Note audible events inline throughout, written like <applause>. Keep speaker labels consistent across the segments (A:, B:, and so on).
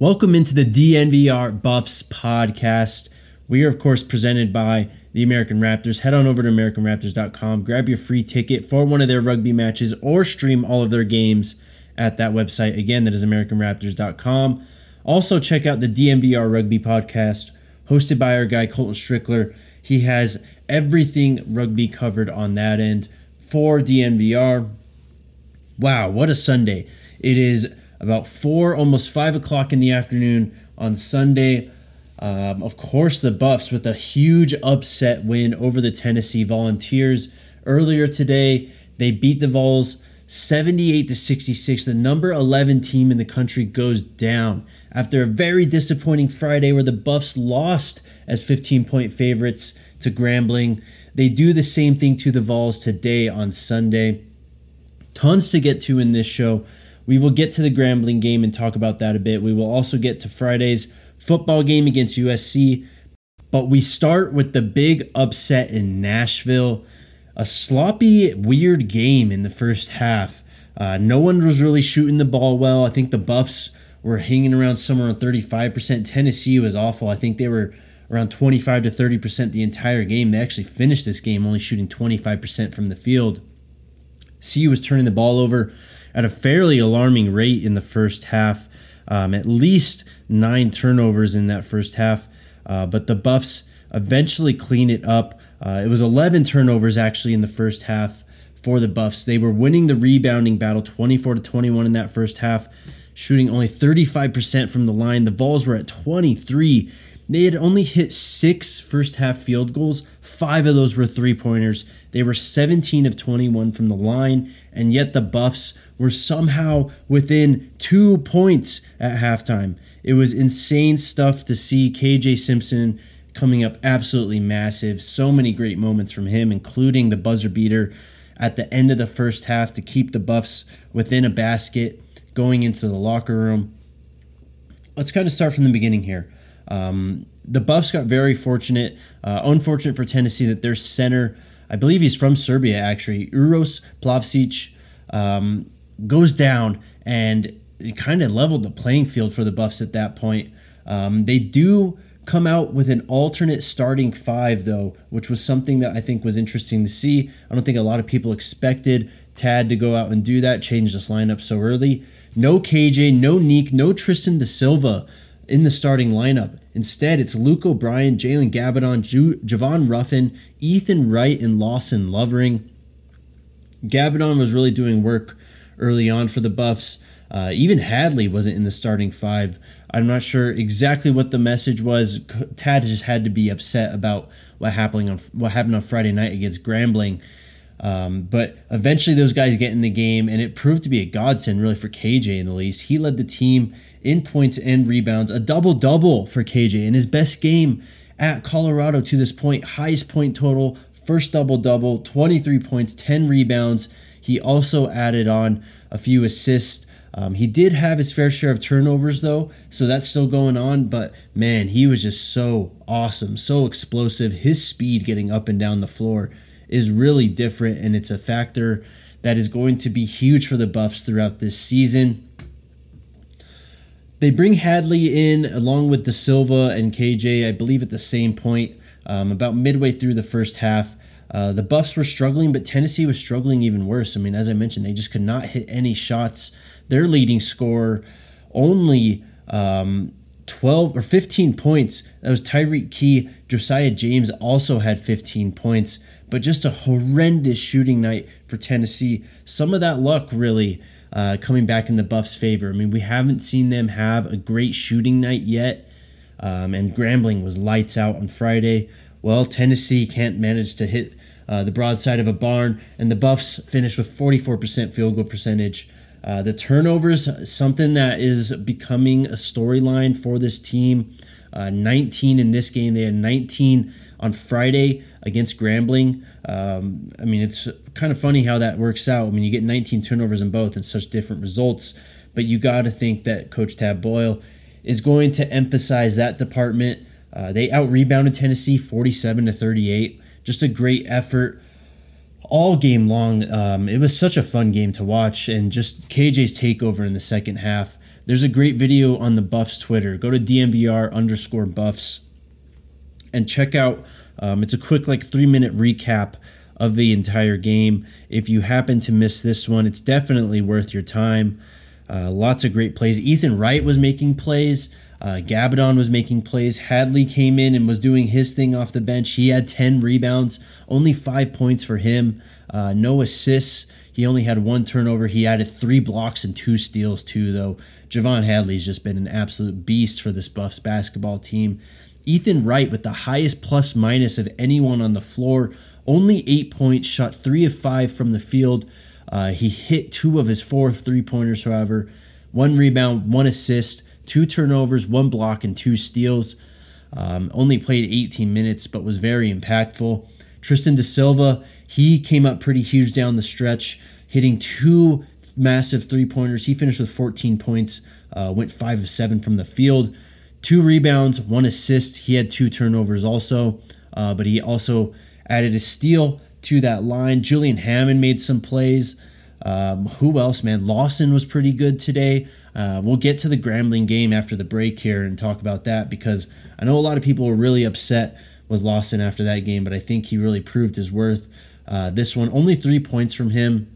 A: Welcome into the DNVR Buffs podcast. We are, of course, presented by the American Raptors. Head on over to AmericanRaptors.com, grab your free ticket for one of their rugby matches, or stream all of their games at that website. Again, that is AmericanRaptors.com. Also, check out the DNVR Rugby podcast, hosted by our guy Colton Strickler. He has everything rugby covered on that end for DNVR. Wow, what a Sunday! It is about four, almost five o'clock in the afternoon on Sunday. Um, of course, the Buffs with a huge upset win over the Tennessee Volunteers earlier today. They beat the Vols 78 to 66. The number 11 team in the country goes down after a very disappointing Friday where the Buffs lost as 15 point favorites to Grambling. They do the same thing to the Vols today on Sunday. Tons to get to in this show. We will get to the Grambling game and talk about that a bit. We will also get to Friday's football game against USC. But we start with the big upset in Nashville. A sloppy, weird game in the first half. Uh, no one was really shooting the ball well. I think the Buffs were hanging around somewhere on 35%. Tennessee was awful. I think they were around 25 to 30% the entire game. They actually finished this game only shooting 25% from the field. CU was turning the ball over at a fairly alarming rate in the first half. Um, at least nine turnovers in that first half, uh, but the Buffs eventually clean it up. Uh, it was 11 turnovers actually in the first half for the Buffs. They were winning the rebounding battle 24 to 21 in that first half, shooting only 35% from the line. The Vols were at 23. They had only hit six first half field goals. Five of those were three pointers. They were 17 of 21 from the line, and yet the Buffs were somehow within two points at halftime. It was insane stuff to see KJ Simpson coming up absolutely massive. So many great moments from him, including the buzzer beater at the end of the first half to keep the Buffs within a basket going into the locker room. Let's kind of start from the beginning here. Um, the Buffs got very fortunate, uh, unfortunate for Tennessee that their center, I believe he's from Serbia actually, Uros Plavsic, um, goes down and kind of leveled the playing field for the Buffs at that point. Um, they do come out with an alternate starting five though, which was something that I think was interesting to see. I don't think a lot of people expected Tad to go out and do that, change this lineup so early. No KJ, no Nique, no Tristan Da Silva in the starting lineup. Instead, it's Luke O'Brien, Jalen Gabbidon, Ju- Javon Ruffin, Ethan Wright, and Lawson Lovering. Gabbidon was really doing work early on for the Buffs. Uh, even Hadley wasn't in the starting five. I'm not sure exactly what the message was. Tad just had to be upset about what happened on what happened on Friday night against Grambling. Um, but eventually, those guys get in the game, and it proved to be a godsend, really, for KJ in the least. He led the team in points and rebounds, a double double for KJ in his best game at Colorado to this point. Highest point total, first double double, 23 points, 10 rebounds. He also added on a few assists. Um, he did have his fair share of turnovers, though, so that's still going on. But man, he was just so awesome, so explosive. His speed getting up and down the floor is really different, and it's a factor that is going to be huge for the Buffs throughout this season. They bring Hadley in along with Da Silva and KJ, I believe, at the same point, um, about midway through the first half. Uh, the Buffs were struggling, but Tennessee was struggling even worse. I mean, as I mentioned, they just could not hit any shots. Their leading scorer only um, 12 or 15 points. That was Tyreke Key. Josiah James also had 15 points, but just a horrendous shooting night for Tennessee. Some of that luck really uh, coming back in the Buffs' favor. I mean, we haven't seen them have a great shooting night yet, um, and Grambling was lights out on Friday. Well, Tennessee can't manage to hit uh, the broadside of a barn, and the Buffs finished with 44% field goal percentage. Uh, the turnovers, something that is becoming a storyline for this team. Uh, 19 in this game. They had 19 on Friday against Grambling. Um, I mean, it's kind of funny how that works out. I mean, you get 19 turnovers in both and such different results, but you got to think that Coach Tad Boyle is going to emphasize that department. Uh, they out rebounded Tennessee 47 to 38. Just a great effort all game long. Um, it was such a fun game to watch, and just KJ's takeover in the second half. There's a great video on the Buffs Twitter. Go to DNVR underscore Buffs and check out. Um, it's a quick, like three minute recap of the entire game. If you happen to miss this one, it's definitely worth your time. Uh, lots of great plays. Ethan Wright was making plays. Uh, Gabbidon was making plays. Hadley came in and was doing his thing off the bench. He had 10 rebounds, only five points for him, uh, no assists. He only had one turnover. He added three blocks and two steals, too, though. J'Vonne Hadley's just been an absolute beast for this Buffs basketball team. Ethan Wright with the highest plus minus of anyone on the floor, only eight points, shot three of five from the field. Uh, he hit two of his four three pointers, however. One rebound, one assist two turnovers, one block, and two steals. Um, only played 18 minutes, but was very impactful. Tristan da Silva, he came up pretty huge down the stretch, hitting two massive three pointers. He finished with 14 points, uh, went five of seven from the field, two rebounds, one assist. He had two turnovers also, uh, but he also added a steal to that line. Julian Hammond made some plays. Um, who else, man? Lawson was pretty good today. Uh, we'll get to the Grambling game after the break here and talk about that because I know a lot of people were really upset with Lawson after that game, but I think he really proved his worth. Uh, this one, only three points from him,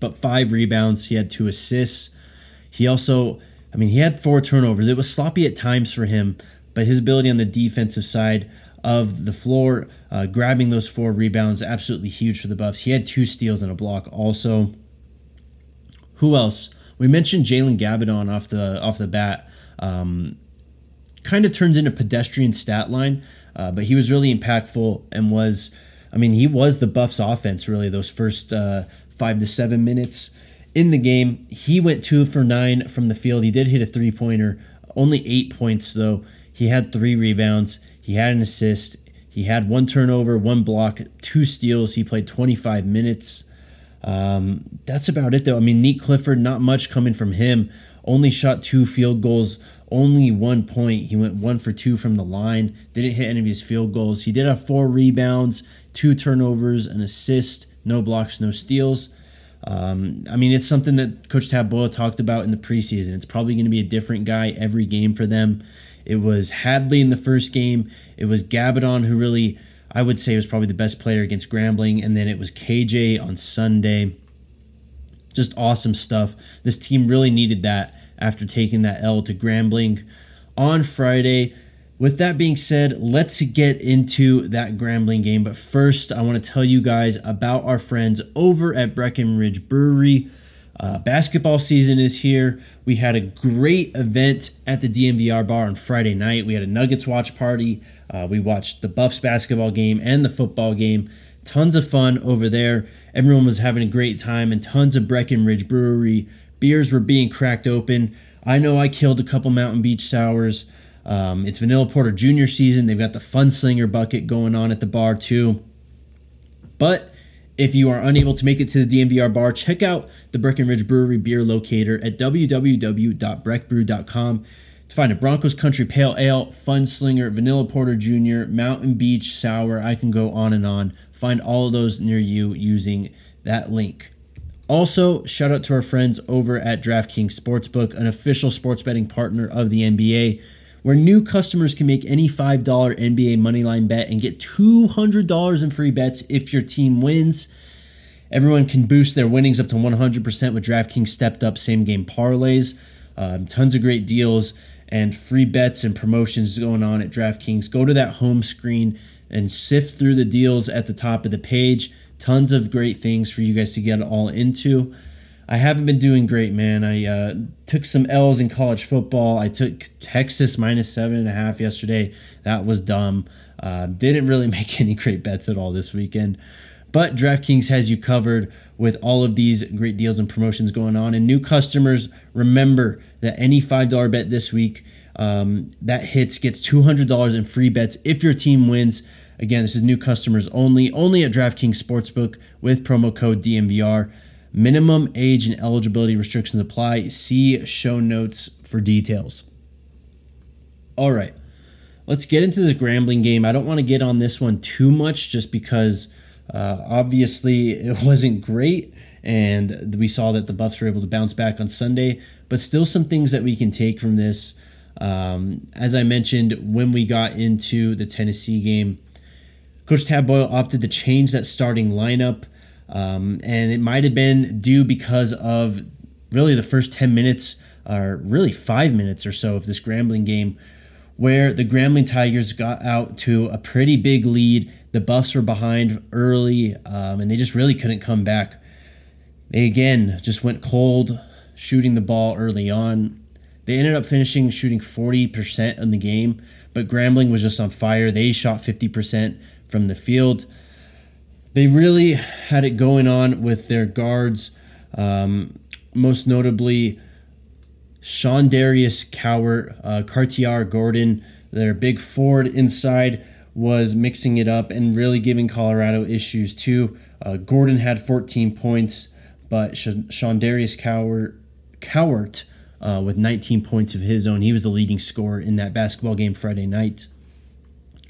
A: but five rebounds. He had two assists. He also, I mean, he had four turnovers. It was sloppy at times for him, but his ability on the defensive side of the floor, uh, grabbing those four rebounds, absolutely huge for the Buffs. He had two steals and a block also. Who else? We mentioned Jalen Gabbidon off the off the bat. Um, kind of turns into pedestrian stat line, uh, but he was really impactful and was, I mean, he was the Buffs offense really those first uh, five to seven minutes in the game. He went two for nine from the field. He did hit a three pointer, only eight points though. He had three rebounds. He had an assist. He had one turnover, one block, two steals. He played 25 minutes. Um, that's about it, though. I mean, Nique Clifford, not much coming from him. Only shot two field goals, only one point. He went one for two from the line. Didn't hit any of his field goals. He did have four rebounds, two turnovers, an assist, no blocks, no steals. Um, I mean, it's something that Coach Tad Boyle talked about in the preseason. It's probably going to be a different guy every game for them. It was Hadley in the first game. It was Gabbidon who really, I would say, was probably the best player against Grambling. And then it was KJ on Sunday. Just awesome stuff. This team really needed that after taking that L to Grambling on Friday. With that being said, let's get into that Grambling game. But first, I want to tell you guys about our friends over at Breckenridge Brewery. Uh, basketball season is here. We had a great event at the DNVR bar on Friday night. We had a Nuggets watch party. Uh, we watched the Buffs basketball game and the football game. Tons of fun over there. Everyone was having a great time, and tons of Breckenridge Brewery beers were being cracked open. I know I killed a couple Mountain Beach sours. Um, it's Vanilla Porter Junior season. They've got the Fun Slinger bucket going on at the bar too. But if you are unable to make it to the DNVR bar, check out the Breckenridge Brewery beer locator at www.breckbrew.com to find a Broncos Country Pale Ale, Fun Slinger, Vanilla Porter Jr., Mountain Beach Sour. I can go on and on. Find all of those near you using that link. Also, shout out to our friends over at DraftKings Sportsbook, an official sports betting partner of the NBA, where new customers can make any $5 NBA moneyline bet and get $200 in free bets if your team wins. Everyone can boost their winnings up to 100% with DraftKings stepped up same game parlays. Um, tons of great deals and free bets and promotions going on at DraftKings. Go to that home screen and sift through the deals at the top of the page. Tons of great things for you guys to get all into. I haven't been doing great, man. I uh, took some L's in college football. I took Texas minus seven and a half yesterday. That was dumb. Uh, didn't really <laughs> make any great bets at all this weekend. But DraftKings has you covered with all of these great deals and promotions going on. And new customers, remember that any $5 bet this week um, that hits gets $200 in free bets if your team wins. Again, this is new customers only, only at DraftKings Sportsbook with promo code DNVR. Minimum age and eligibility restrictions apply. See show notes for details. All right, let's get into this Grambling game. I don't want to get on this one too much just because uh, obviously, <laughs> it wasn't great, and we saw that the Buffs were able to bounce back on Sunday, but still some things that we can take from this. Um, as I mentioned, when we got into the Tennessee game, Coach Tad Boyle opted to change that starting lineup, um, and it might have been due because of really the first 10 minutes, or really five minutes or so of this Grambling game, where the Grambling Tigers got out to a pretty big lead the Buffs were behind early, um, and they just really couldn't come back. They again just went cold, shooting the ball early on. They ended up finishing shooting 40% in the game, but Grambling was just on fire. They shot 50% from the field. They really had it going on with their guards, um, most notably Shawndarius Cowart, uh, Carte'Are Gordon, their big forward inside was mixing it up and really giving Colorado issues too. Uh, Gordon had 14 points, but Shawndarius Cowart, Cowart uh, with 19 points of his own. He was the leading scorer in that basketball game Friday night.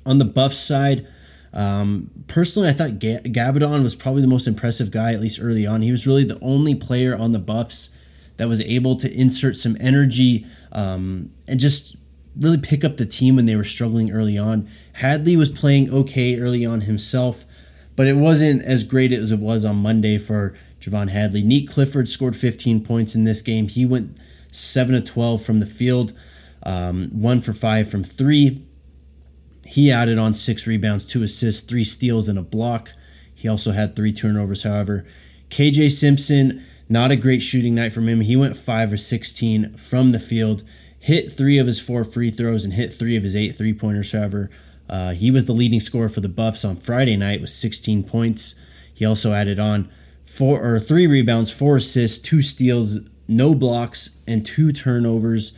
A: On the Buff side, um, personally, I thought Ga- Gabbidon was probably the most impressive guy, at least early on. He was really the only player on the Buffs that was able to insert some energy um, and just really pick up the team when they were struggling early on. Hadley was playing okay early on himself, but it wasn't as great as it was on Monday for J'Vonne Hadley. Nique Clifford scored 15 points in this game. He went 7 of 12 from the field, um, 1 for 5 from 3. He added on 6 rebounds, 2 assists, 3 steals, and a block. He also had 3 turnovers, however. KJ Simpson, not a great shooting night from him. He went 5 or 16 from the field hit three of his four free throws and hit three of his eight three pointers. However, uh, he was the leading scorer for the Buffs on Friday night with 16 points. He also added on four or three rebounds, four assists, two steals, no blocks, and two turnovers.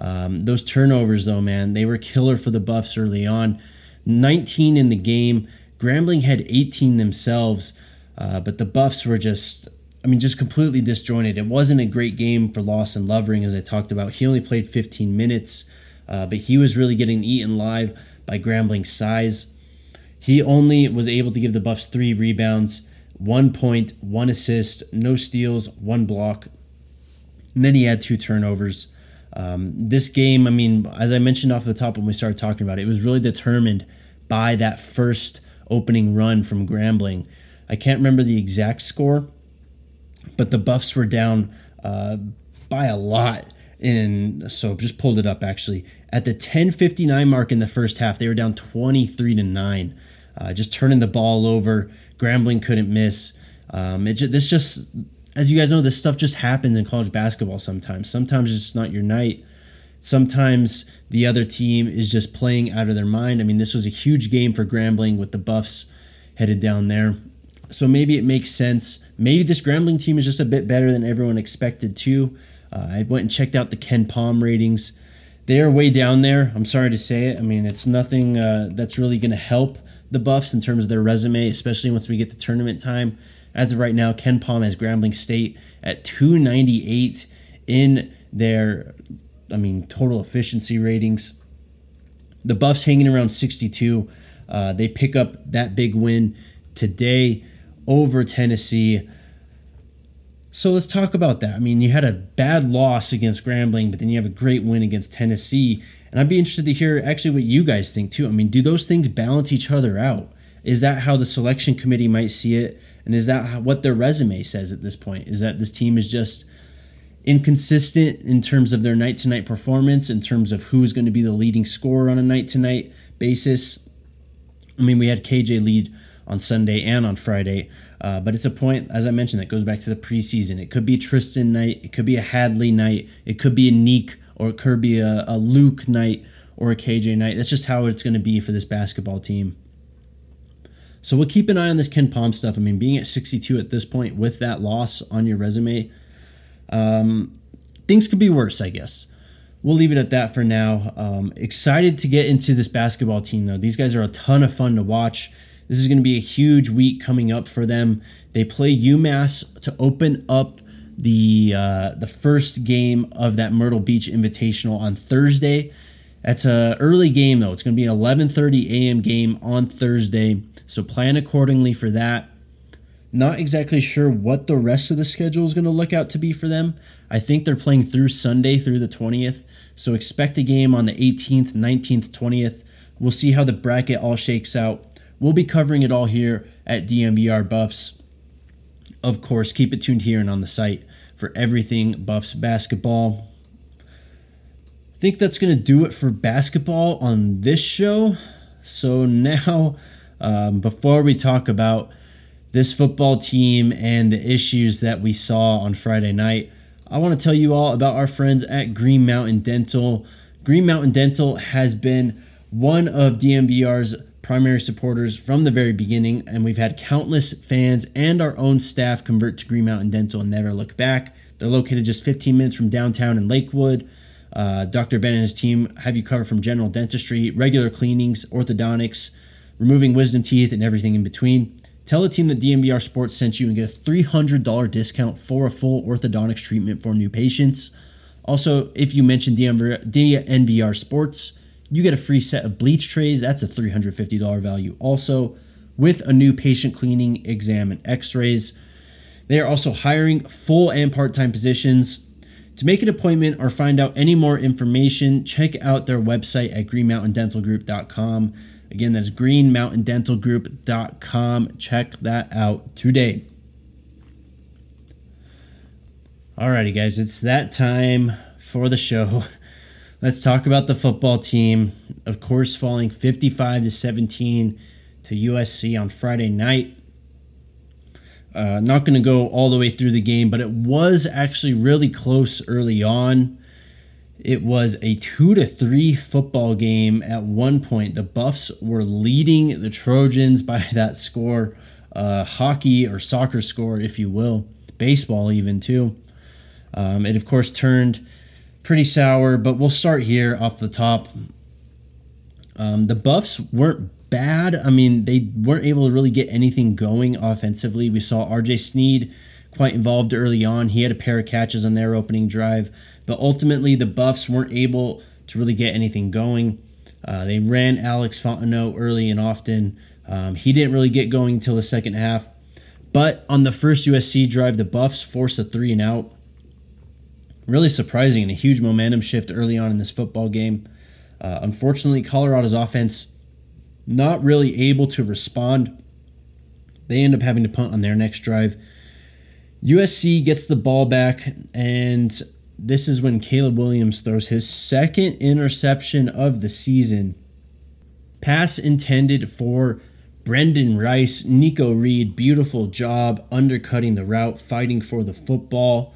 A: Um, those turnovers, though, man, they were killer for the Buffs early on. 19 in the game. Grambling had 18 themselves, uh, but the Buffs were just I mean, just completely disjointed. It wasn't a great game for Lawson Lovering, as I talked about. He only played 15 minutes, uh, but he was really getting eaten live by Grambling's size. He only was able to give the Buffs three rebounds, one point, one assist, no steals, one block. And then he had two turnovers. Um, this game, I mean, as I mentioned off the top when we started talking about it, it was really determined by that first opening run from Grambling. I can't remember the exact score, but the Buffs were down uh, by a lot. In so just pulled it up actually at the 10:59 mark in the first half, they were down 23 to nine, uh, just turning the ball over. Grambling couldn't miss. Um, it just, this just as you guys know, this stuff just happens in college basketball sometimes. Sometimes it's not your night. Sometimes the other team is just playing out of their mind. I mean, this was a huge game for Grambling with the Buffs headed down there. So maybe it makes sense. Maybe this Grambling team is just a bit better than everyone expected too. Uh, I went and checked out the KenPom ratings. They are way down there. I'm sorry to say it. I mean, it's nothing uh, that's really going to help the Buffs in terms of their resume, especially once we get to tournament time. As of right now, KenPom has Grambling State at 298 in their, I mean, total efficiency ratings. The Buffs hanging around 62. Uh, they pick up that big win today over Tennessee. So let's talk about that. I mean, you had a bad loss against Grambling, but then you have a great win against Tennessee. And I'd be interested to hear actually what you guys think too. I mean, do those things balance each other out? Is that how the selection committee might see it? And is that what their resume says at this point? Is that this team is just inconsistent in terms of their night to night performance, in terms of who's going to be the leading scorer on a night to night basis. I mean, we had KJ lead on Sunday and on Friday, uh, but it's a point, as I mentioned, that goes back to the preseason. It could be Tristan night, it could be a Hadley night, it could be a Nique, or it could be a, a Luke night or a KJ night. That's just how it's going to be for this basketball team. So we'll keep an eye on this KenPom stuff. I mean, being at 62 at this point with that loss on your resume, um, things could be worse, I guess. We'll leave it at that for now. Um, excited to get into this basketball team, though. These guys are a ton of fun to watch. This is going to be a huge week coming up for them. They play UMass to open up the uh, the first game of that Myrtle Beach Invitational on Thursday. That's a early game though. It's going to be an 11:30 a.m. game on Thursday. So plan accordingly for that. Not exactly sure what the rest of the schedule is going to look out to be for them. I think they're playing through Sunday through the 20th. So expect a game on the 18th, 19th, 20th. We'll see how the bracket all shakes out. We'll be covering it all here at DNVR Buffs. Of course, keep it tuned here and on the site for everything Buffs basketball. I think that's going to do it for basketball on this show. So now um, before we talk about this football team and the issues that we saw on Friday night, I want to tell you all about our friends at Green Mountain Dental. Green Mountain Dental has been one of DNVR's primary supporters from the very beginning, and we've had countless fans and our own staff convert to Green Mountain Dental and never look back. They're located just 15 minutes from downtown in Lakewood. Uh, Dr. Ben and his team have you covered from general dentistry, regular cleanings, orthodontics, removing wisdom teeth, and everything in between. Tell the team that DNVR Sports sent you and get a $300 discount for a full orthodontics treatment for new patients. Also, if you mention DNVR Sports, you get a free set of bleach trays. That's a $350 value. Also, with a new patient cleaning, exam, and x rays. They are also hiring full and part time positions. To make an appointment or find out any more information, check out their website at greenmountaindentalgroup.com. Again, that's greenmountaindentalgroup.com. Check that out today. Alrighty, guys, it's that time for the show. <laughs> Let's talk about the football team. Of course, falling 55 to 17 to USC on Friday night. Uh, not going to go all the way through the game, but it was actually really close early on. It was a two to three football game at one point. The Buffs were leading the Trojans by <laughs> that score, uh, hockey or soccer score, if you will, baseball even too. Um, it of course turned pretty sour, but we'll start here off the top. Um, the Buffs weren't bad. I mean, they weren't able to really get anything going offensively. We saw RJ Sneed quite involved early on. He had a pair of catches on their opening drive. But ultimately, the Buffs weren't able to really get anything going. Uh, they ran Alex Fontenot early and often. Um, he didn't really get going until the second half. But on the first USC drive, the Buffs forced a three and out. Really surprising and a huge momentum shift early on in this football game. Uh, unfortunately, Colorado's offense not really able to respond. They end up having to punt on their next drive. USC gets the ball back, and this is when Caleb Williams throws his second interception of the season. Pass intended for Brendan Rice, Nikko Reed, beautiful job undercutting the route, fighting for the football.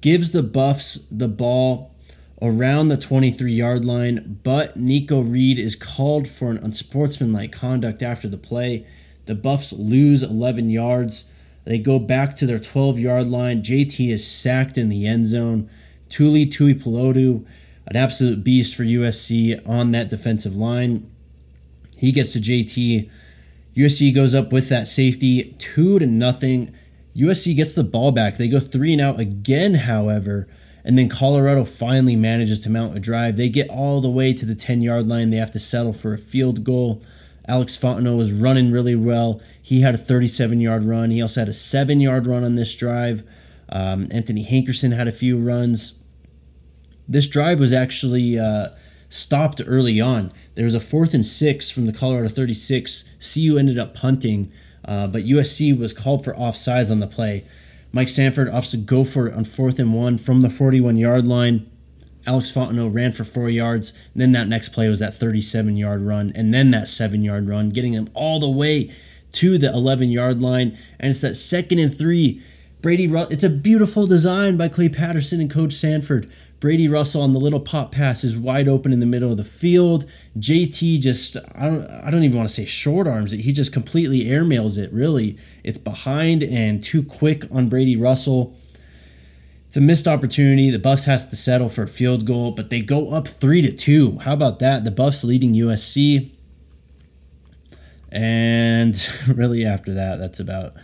A: Gives the Buffs the ball around the 23 yard line, but Nikko Reed is called for an unsportsmanlike conduct after the play. The Buffs lose 11 yards. They go back to their 12 yard line. JT is sacked in the end zone. Tuli Tuipulotu, an absolute beast for USC on that defensive line. He gets to JT. USC goes up with that safety, two to nothing. USC gets the ball back. They go three and out again, however, and then Colorado finally manages to mount a drive. They get all the way to the 10 yard line. They have to settle for a field goal. Alex Fontenot was running really well. He had a 37 yard run. He also had a seven yard run on this drive. Um, Anthony Hankerson had a few runs. This drive was actually uh, stopped early on. There was a fourth and six from the Colorado 36. CU ended up punting, uh, but USC was called for offsides on the play. Mike Sanford opts to go for it on fourth and one from the 41 yard line. Alex Fontenot ran for four yards. And then that next play was that 37 yard run, and then that seven yard run, getting him all the way to the 11 yard line. And it's that second and three. Brady, it's a beautiful design by Clay Patterson and Coach Sanford. Brady Russell on the little pop pass is wide open in the middle of the field. JT just I don't I don't even want to say short arms it. He just completely airmails it. Really, it's behind and too quick on Brady Russell. It's a missed opportunity. The Buffs has to settle for a field goal, but they go up three to two. How about that? The Buffs leading USC. And <laughs> really, after that, that's about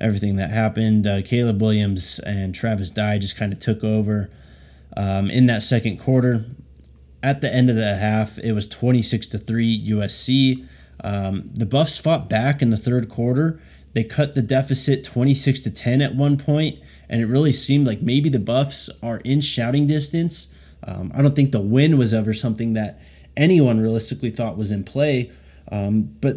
A: everything that happened. Uh, Caleb Williams and Travis Dye just kind of took over um, in that second quarter. At the end of the half, it was 26 to 3 USC. Um, the Buffs fought back in the third quarter. They cut the deficit 26 to 10 at one point, and it really seemed like maybe the Buffs are in shouting distance. Um, I don't think the win was ever something that anyone realistically thought was in play, um, but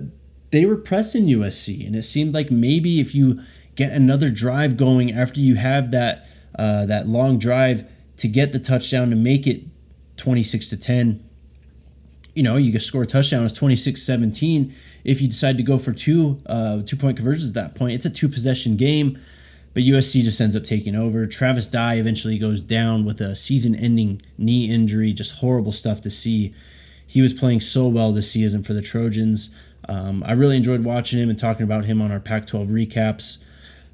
A: they were pressing USC, and it seemed like maybe if you get another drive going after you have that uh, that long drive to get the touchdown to make it 26 to 10. You know, you can score a touchdown. It's 26 17. If you decide to go for two uh, two point conversions at that point, it's a two possession game. But USC just ends up taking over. Travis Dye eventually goes down with a season ending knee injury. Just horrible stuff to see. He was playing so well this season for the Trojans. Um, I really enjoyed watching him and talking about him on our Pac 12 recaps.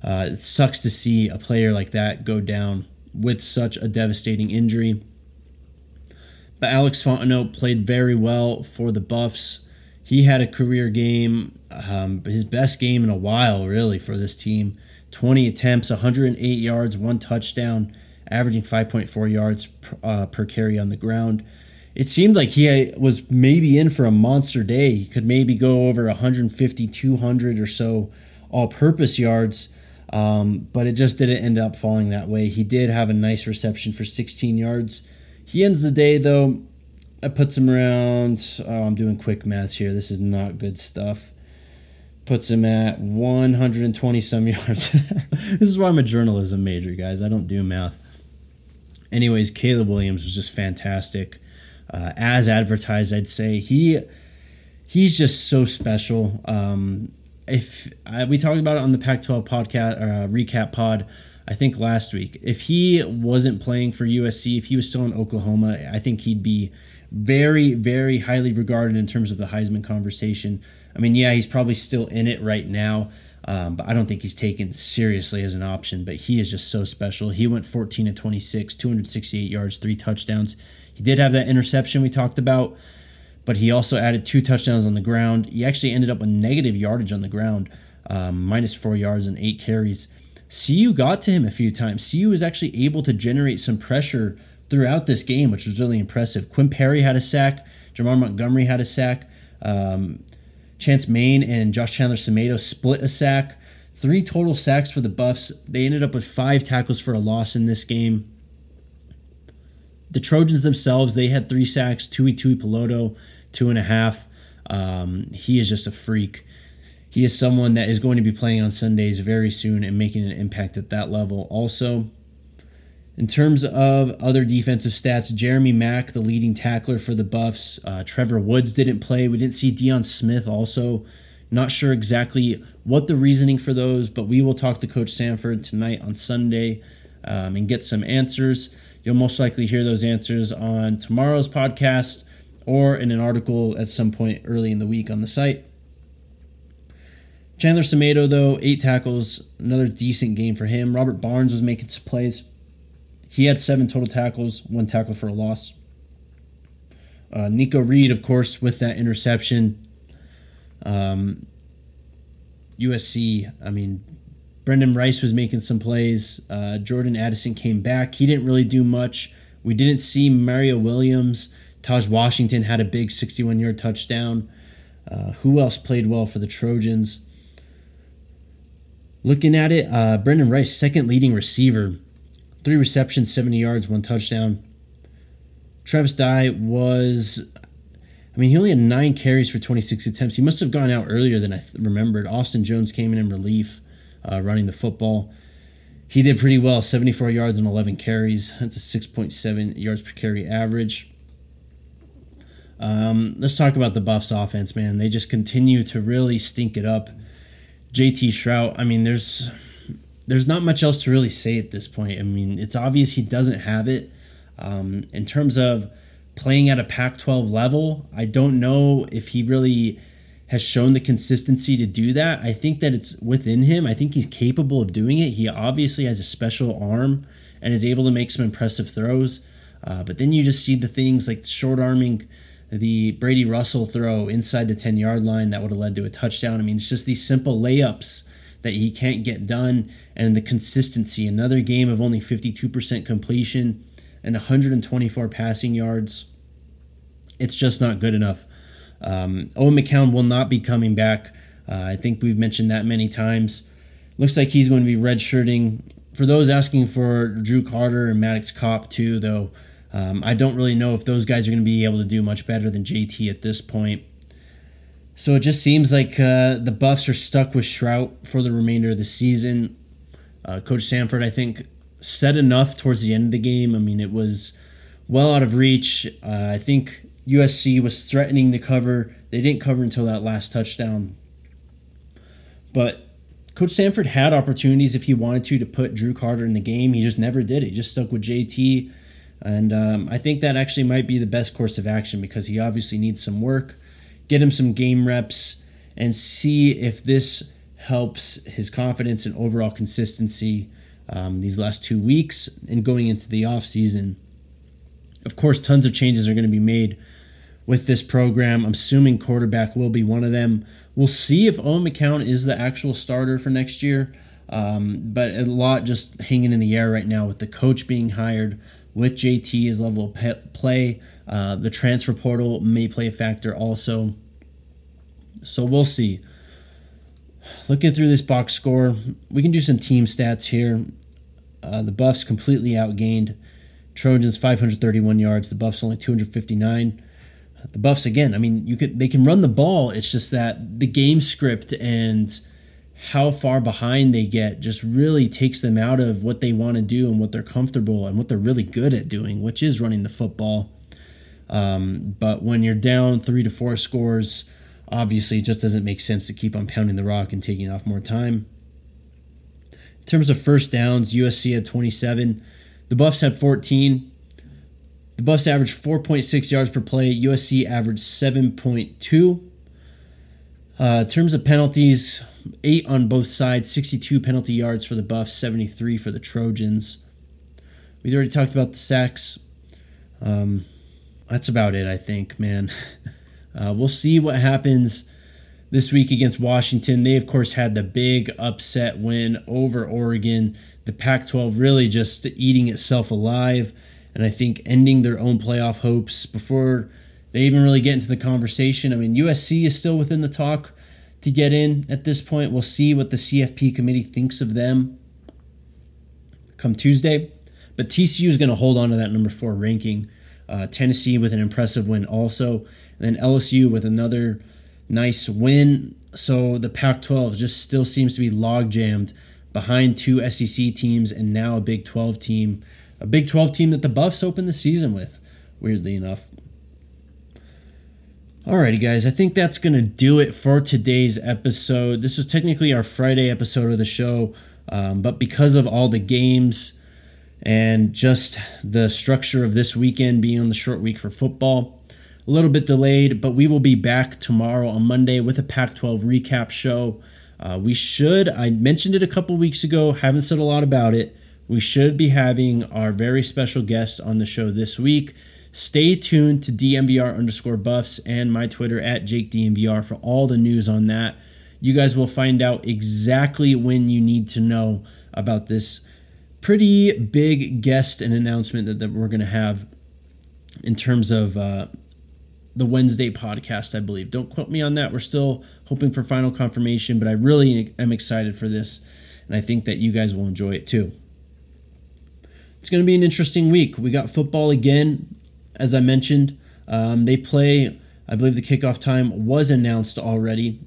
A: Uh, it sucks to see a player like that go down with such a devastating injury. But Alex Fontenot played very well for the Buffs. He had a career game, um, his best game in a while, really, for this team. 20 attempts, 108 yards, one touchdown, averaging 5.4 yards uh, per carry on the ground. It seemed like he was maybe in for a monster day. He could maybe go over 150, 200 or so all purpose yards. Um, but it just didn't end up falling that way. He did have a nice reception for 16 yards. He ends the day though. That puts him around. Oh, I'm doing quick maths here. This is not good stuff. Puts him at 120 some <laughs> yards. this is why I'm a journalism major, guys. I don't do math. Anyways, Caleb Williams was just fantastic. Uh, as advertised, I'd say he he's just so special. Um, if we talked about it on the Pac-12 podcast uh, recap pod, I think last week. If he wasn't playing for USC, if he was still in Oklahoma, I think he'd be very, very highly regarded in terms of the Heisman conversation. I mean, yeah, he's probably still in it right now, um, but I don't think he's taken seriously as an option. But he is just so special. He went 14 and 26, 268 yards, three touchdowns. He did have that interception we talked about but he also added two touchdowns on the ground. He actually ended up with negative yardage on the ground, um, minus four yards and eight carries. CU got to him a few times. CU was actually able to generate some pressure throughout this game, which was really impressive. Quinn Perry had a sack. Jamar Montgomery had a sack. Um, Chance Main and Josh Chandler Semedo split a sack. Three total sacks for the Buffs. They ended up with five tackles for a loss in this game. The Trojans themselves, they had three sacks. Tui Tuipulotu, two and a half. Um, he is just a freak. He is someone that is going to be playing on Sundays very soon and making an impact at that level. Also, in terms of other defensive stats, Jeremy Mack, the leading tackler for the Buffs. Uh, Trevor Woods didn't play. We didn't see Deion Smith also. Not sure exactly what the reasoning for those, but we will talk to Coach Sanford tonight on Sunday um, and get some answers. You'll most likely hear those answers on tomorrow's podcast or in an article at some point early in the week on the site. Chandler Semedo, though, eight tackles, another decent game for him. Robert Barnes was making some plays. He had seven total tackles, one tackle for a loss. Uh, Nikko Reed, of course, with that interception. Um, USC, I mean, Brendan Rice was making some plays. Uh, Jordan Addison came back. He didn't really do much. We didn't see Mario Williams. Tahj Washington had a big 61 yard touchdown. Uh, who else played well for the Trojans? Looking at it, uh, Brendan Rice, second leading receiver, three receptions, 70 yards, one touchdown. Travis Dye was, I mean, he only had nine carries for 26 attempts. He must have gone out earlier than I th- remembered. Austin Jones came in in relief uh, running the football. he did pretty well 74 yards and 11 carries. That's a 6.7 yards per carry average. Um, let's talk about the Buffs offense, man. They just continue to really stink it up. JT Shrout, I mean, there's there's not much else to really say at this point. I mean, it's obvious he doesn't have it. Um, in terms of playing at a Pac 12 level, I don't know if he really has shown the consistency to do that. I think that it's within him. I think he's capable of doing it. He obviously has a special arm and is able to make some impressive throws. Uh, but then you just see the things like short arming the Brady Russell throw inside the 10 yard line that would have led to a touchdown. I mean, it's just these simple layups that he can't get done, and the consistency. Another game of only 52% completion and 124 passing yards. It's just not good enough. Um, Owen McCown will not be coming back. Uh, I think we've mentioned that many times. Looks like he's going to be redshirting. For those asking for Drew Carter and Maddox Kopp too, though, um, I don't really know if those guys are going to be able to do much better than JT at this point. So it just seems like uh, the Buffs are stuck with Shrout for the remainder of the season. Uh, Coach Sanford, I think, said enough towards the end of the game. I mean, it was well out of reach. Uh, I think USC was threatening to cover. They didn't cover until that last touchdown. But Coach Sanford had opportunities if he wanted to to put Drew Carter in the game. He just never did it. He just stuck with JT. And um, I think that actually might be the best course of action because he obviously needs some work. Get him some game reps and see if this helps his confidence and overall consistency um, these last two weeks and going into the offseason. Of course, tons of changes are going to be made with this program. I'm assuming quarterback will be one of them. We'll see if Owen McCown is the actual starter for next year. Um, but a lot just hanging in the air right now with the coach being hired, with JT's level of play. Uh, the transfer portal may play a factor also. So we'll see. Looking through this box score, we can do some team stats here. Uh, the Buffs completely outgained. Trojans 531 yards. The Buffs only 259. The Buffs again. I mean, you could they can run the ball. It's just that the game script and how far behind they get just really takes them out of what they want to do and what they're comfortable and what they're really good at doing, which is running the football. Um, but when you're down three to four scores, obviously it just doesn't make sense to keep on pounding the rock and taking off more time. In terms of first downs, USC had 27. The Buffs had 14. The Buffs averaged 4.6 yards per play. USC averaged 7.2. Uh, in terms of penalties, eight on both sides, 62 penalty yards for the Buffs, 73 for the Trojans. We've already talked about the sacks. Um, that's about it, I think, man. <laughs> Uh, we'll see what happens this week against Washington. They, of course, had the big upset win over Oregon. The Pac 12 really just eating itself alive, and I think ending their own playoff hopes before they even really get into the conversation. I mean, USC is still within the talk to get in at this point. We'll see what the CFP committee thinks of them come Tuesday. But TCU is going to hold on to that number four ranking. Uh, Tennessee with an impressive win also. And then LSU with another nice win. So the Pac 12 just still seems to be log jammed behind two SEC teams and now a Big 12 team. A Big 12 team that the Buffs opened the season with, weirdly enough. Alrighty, guys, I think that's going to do it for today's episode. This is technically our Friday episode of the show, um, but because of all the games and just the structure of this weekend being on the short week for football, a little bit delayed, but we will be back tomorrow on Monday with a Pac 12 recap show. Uh, we should, I mentioned it a couple weeks ago, haven't said a lot about it. We should be having our very special guest on the show this week. Stay tuned to DNVR underscore buffs and my Twitter at Jake DNVR for all the news on that. You guys will find out exactly when you need to know about this pretty big guest and announcement that, that we're going to have in terms of uh, the Wednesday podcast, I believe. Don't quote me on that. We're still hoping for final confirmation, but I really am excited for this, and I think that you guys will enjoy it too. It's going to be an interesting week. We got football again as I mentioned. Um, they play, I believe the kickoff time was announced already,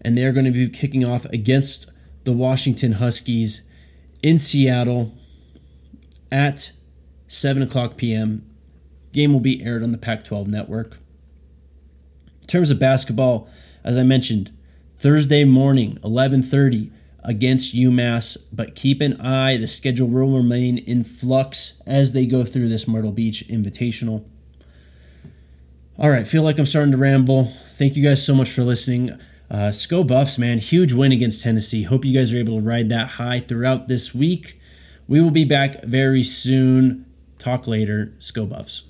A: and they're going to be kicking off against the Washington Huskies in Seattle at 7 o'clock p.m. Game will be aired on the Pac 12 network. In terms of basketball, as I mentioned, Thursday morning, 11:30 against UMass, but keep an eye. The schedule will remain in flux as they go through this Myrtle Beach Invitational. All right, feel like I'm starting to ramble. Thank you guys so much for listening. Uh, Sko Buffs, man, huge win against Tennessee. Hope you guys are able to ride that high throughout this week. We will be back very soon. Talk later. Sko Buffs.